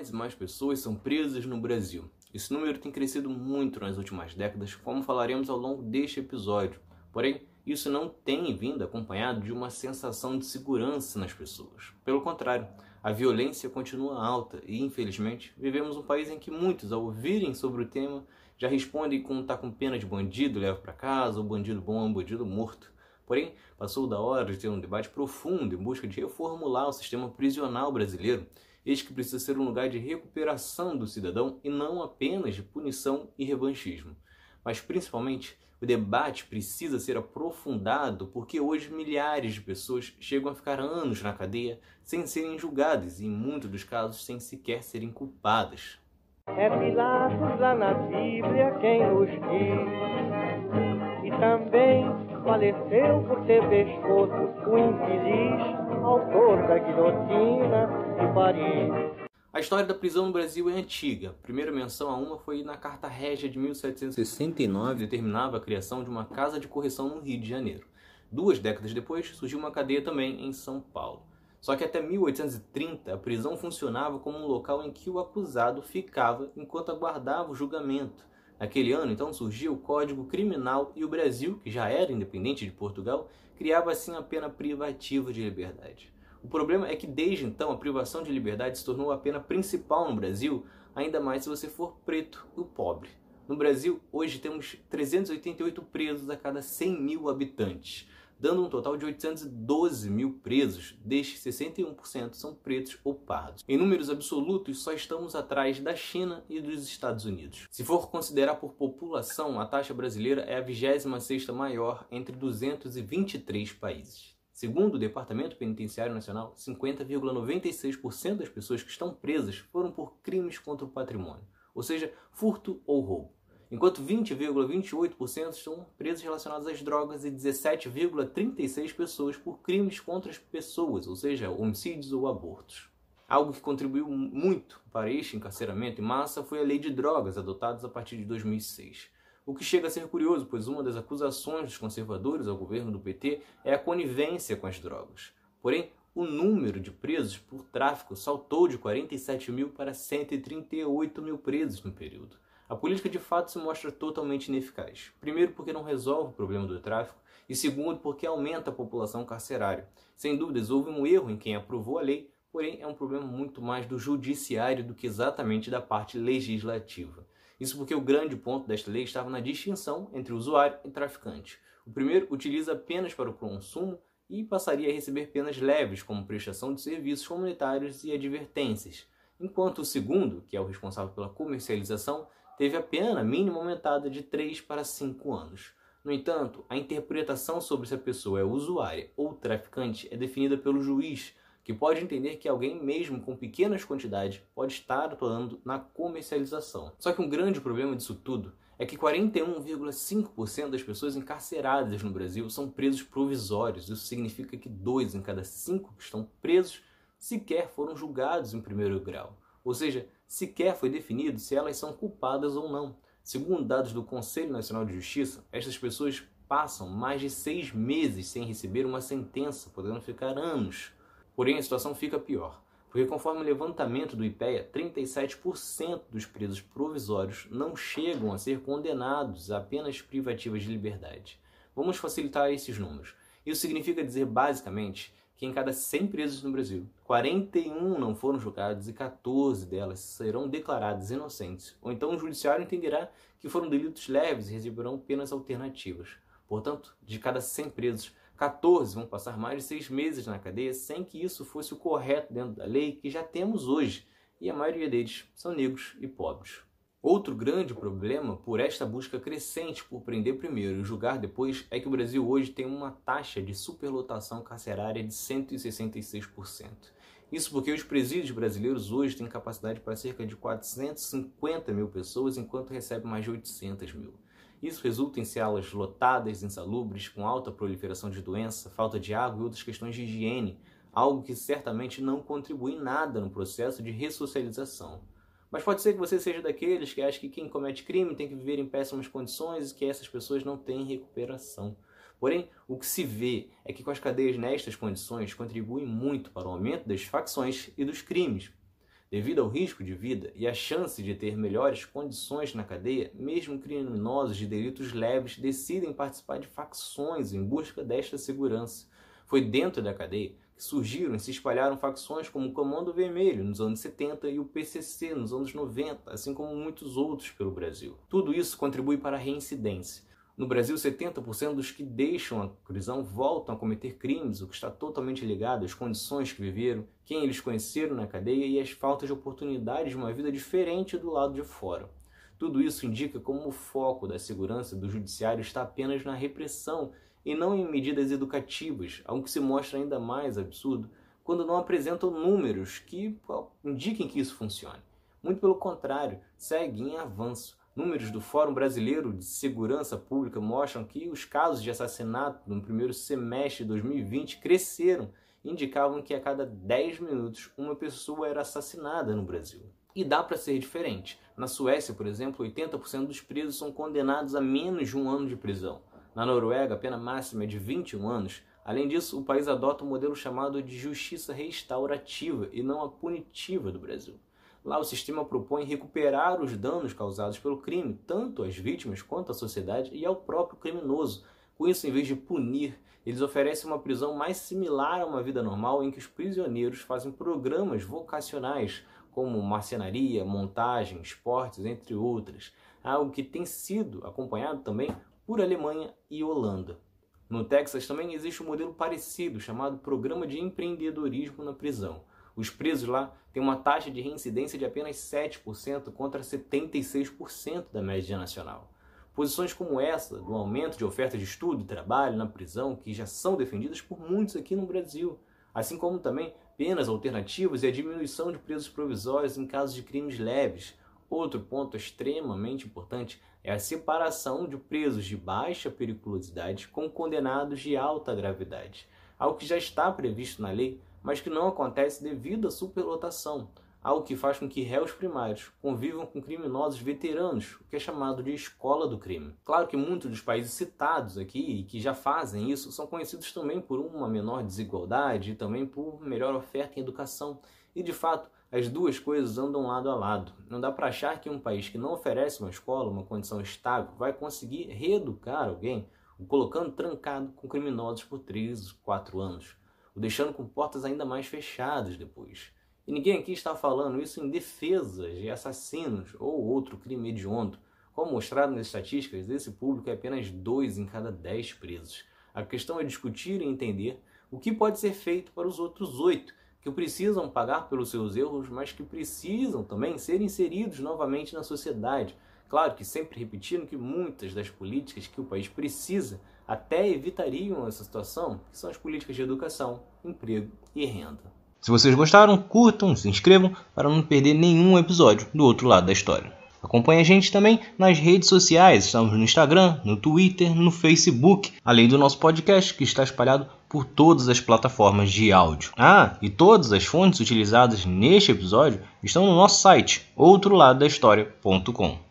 mais e mais pessoas são presas no Brasil. Esse número tem crescido muito nas últimas décadas, como falaremos ao longo deste episódio. Porém, isso não tem vindo acompanhado de uma sensação de segurança nas pessoas. Pelo contrário, a violência continua alta e, infelizmente, vivemos um país em que muitos, ao ouvirem sobre o tema, já respondem com tá com pena de bandido, leva para casa, ou bandido bom é bandido morto. Porém, passou da hora de ter um debate profundo em busca de reformular o sistema prisional brasileiro, este que precisa ser um lugar de recuperação do cidadão e não apenas de punição e revanchismo. Mas principalmente, o debate precisa ser aprofundado porque hoje milhares de pessoas chegam a ficar anos na cadeia sem serem julgadas e, em muitos dos casos, sem sequer serem culpadas. É Pilatos lá na Bíblia quem nos diz, e também faleceu por ter pescoço o infeliz autor da guilhotina de Paris. A história da prisão no Brasil é antiga. A primeira menção a uma foi na Carta Régia de 1769, determinava a criação de uma casa de correção no Rio de Janeiro. Duas décadas depois, surgiu uma cadeia também em São Paulo. Só que até 1830, a prisão funcionava como um local em que o acusado ficava enquanto aguardava o julgamento. Naquele ano, então, surgiu o Código Criminal e o Brasil, que já era independente de Portugal, criava assim a pena privativa de liberdade. O problema é que desde então a privação de liberdade se tornou a pena principal no Brasil, ainda mais se você for preto ou pobre. No Brasil, hoje temos 388 presos a cada 100 mil habitantes dando um total de 812 mil presos, destes 61% são pretos ou pardos. Em números absolutos, só estamos atrás da China e dos Estados Unidos. Se for considerar por população, a taxa brasileira é a 26ª maior entre 223 países. Segundo o Departamento Penitenciário Nacional, 50,96% das pessoas que estão presas foram por crimes contra o patrimônio, ou seja, furto ou roubo enquanto 20,28% estão presos relacionados às drogas e 17,36% pessoas por crimes contra as pessoas, ou seja, homicídios ou abortos. Algo que contribuiu muito para este encarceramento em massa foi a lei de drogas, adotada a partir de 2006. O que chega a ser curioso, pois uma das acusações dos conservadores ao governo do PT é a conivência com as drogas. Porém, o número de presos por tráfico saltou de 47 mil para 138 mil presos no período. A política de fato se mostra totalmente ineficaz. Primeiro, porque não resolve o problema do tráfico, e segundo, porque aumenta a população carcerária. Sem dúvidas, houve um erro em quem aprovou a lei, porém é um problema muito mais do judiciário do que exatamente da parte legislativa. Isso porque o grande ponto desta lei estava na distinção entre usuário e traficante. O primeiro utiliza apenas para o consumo e passaria a receber penas leves, como prestação de serviços comunitários e advertências, enquanto o segundo, que é o responsável pela comercialização, teve a pena mínima aumentada de 3 para 5 anos. No entanto, a interpretação sobre se a pessoa é usuária ou traficante é definida pelo juiz, que pode entender que alguém, mesmo com pequenas quantidades, pode estar atuando na comercialização. Só que um grande problema disso tudo é que 41,5% das pessoas encarceradas no Brasil são presos provisórios. Isso significa que dois em cada cinco que estão presos sequer foram julgados em primeiro grau. Ou seja, sequer foi definido se elas são culpadas ou não. Segundo dados do Conselho Nacional de Justiça, estas pessoas passam mais de seis meses sem receber uma sentença, podendo ficar anos. Porém, a situação fica pior, porque conforme o levantamento do IPEA, 37% dos presos provisórios não chegam a ser condenados a apenas privativas de liberdade. Vamos facilitar esses números. Isso significa dizer basicamente que em cada 100 presos no Brasil, 41 não foram julgados e 14 delas serão declaradas inocentes, ou então o judiciário entenderá que foram delitos leves e receberão penas alternativas. Portanto, de cada 100 presos, 14 vão passar mais de seis meses na cadeia sem que isso fosse o correto dentro da lei que já temos hoje, e a maioria deles são negros e pobres. Outro grande problema por esta busca crescente por prender primeiro e julgar depois é que o Brasil hoje tem uma taxa de superlotação carcerária de 166%. Isso porque os presídios brasileiros hoje têm capacidade para cerca de 450 mil pessoas, enquanto recebem mais de 800 mil. Isso resulta em celas lotadas, insalubres, com alta proliferação de doença, falta de água e outras questões de higiene, algo que certamente não contribui nada no processo de ressocialização. Mas pode ser que você seja daqueles que acha que quem comete crime tem que viver em péssimas condições e que essas pessoas não têm recuperação. Porém, o que se vê é que com as cadeias nestas condições contribuem muito para o aumento das facções e dos crimes. Devido ao risco de vida e à chance de ter melhores condições na cadeia, mesmo criminosos de delitos leves decidem participar de facções em busca desta segurança. Foi dentro da cadeia surgiram e se espalharam facções como o Comando Vermelho nos anos 70 e o PCC nos anos 90, assim como muitos outros pelo Brasil. Tudo isso contribui para a reincidência. No Brasil, 70% dos que deixam a prisão voltam a cometer crimes, o que está totalmente ligado às condições que viveram, quem eles conheceram na cadeia e às faltas de oportunidades de uma vida diferente do lado de fora. Tudo isso indica como o foco da segurança do judiciário está apenas na repressão e não em medidas educativas, algo que se mostra ainda mais absurdo quando não apresentam números que indiquem que isso funcione. Muito pelo contrário, segue em avanço Números do Fórum Brasileiro de Segurança Pública mostram que os casos de assassinato no primeiro semestre de 2020 cresceram e indicavam que a cada 10 minutos uma pessoa era assassinada no Brasil. E dá para ser diferente. Na Suécia, por exemplo, 80% dos presos são condenados a menos de um ano de prisão. Na Noruega, a pena máxima é de 21 anos. Além disso, o país adota um modelo chamado de justiça restaurativa e não a punitiva do Brasil. Lá o sistema propõe recuperar os danos causados pelo crime, tanto às vítimas quanto à sociedade e ao próprio criminoso. Com isso, em vez de punir, eles oferecem uma prisão mais similar a uma vida normal em que os prisioneiros fazem programas vocacionais, como marcenaria, montagem, esportes, entre outras, algo que tem sido acompanhado também por Alemanha e Holanda. No Texas também existe um modelo parecido chamado Programa de Empreendedorismo na Prisão. Os presos lá têm uma taxa de reincidência de apenas 7% contra 76% da média nacional. Posições como essa, do aumento de oferta de estudo e trabalho na prisão, que já são defendidas por muitos aqui no Brasil, assim como também penas alternativas e a diminuição de presos provisórios em casos de crimes leves. Outro ponto extremamente importante é a separação de presos de baixa periculosidade com condenados de alta gravidade, algo que já está previsto na lei mas que não acontece devido à superlotação, algo que faz com que réus primários convivam com criminosos veteranos, o que é chamado de escola do crime. Claro que muitos dos países citados aqui e que já fazem isso são conhecidos também por uma menor desigualdade e também por melhor oferta em educação. E de fato, as duas coisas andam lado a lado. Não dá para achar que um país que não oferece uma escola, uma condição estável, vai conseguir reeducar alguém, o colocando trancado com criminosos por 3, 4 anos o deixando com portas ainda mais fechadas depois. E ninguém aqui está falando isso em defesa de assassinos ou outro crime hediondo. Como mostrado nas estatísticas, esse público é apenas dois em cada dez presos. A questão é discutir e entender o que pode ser feito para os outros oito, que precisam pagar pelos seus erros, mas que precisam também ser inseridos novamente na sociedade. Claro que sempre repetindo que muitas das políticas que o país precisa até evitariam essa situação, que são as políticas de educação, emprego e renda. Se vocês gostaram, curtam, se inscrevam para não perder nenhum episódio do outro lado da história. Acompanhe a gente também nas redes sociais, estamos no Instagram, no Twitter, no Facebook, além do nosso podcast que está espalhado por todas as plataformas de áudio. Ah, e todas as fontes utilizadas neste episódio estão no nosso site, outroladodahistoria.com.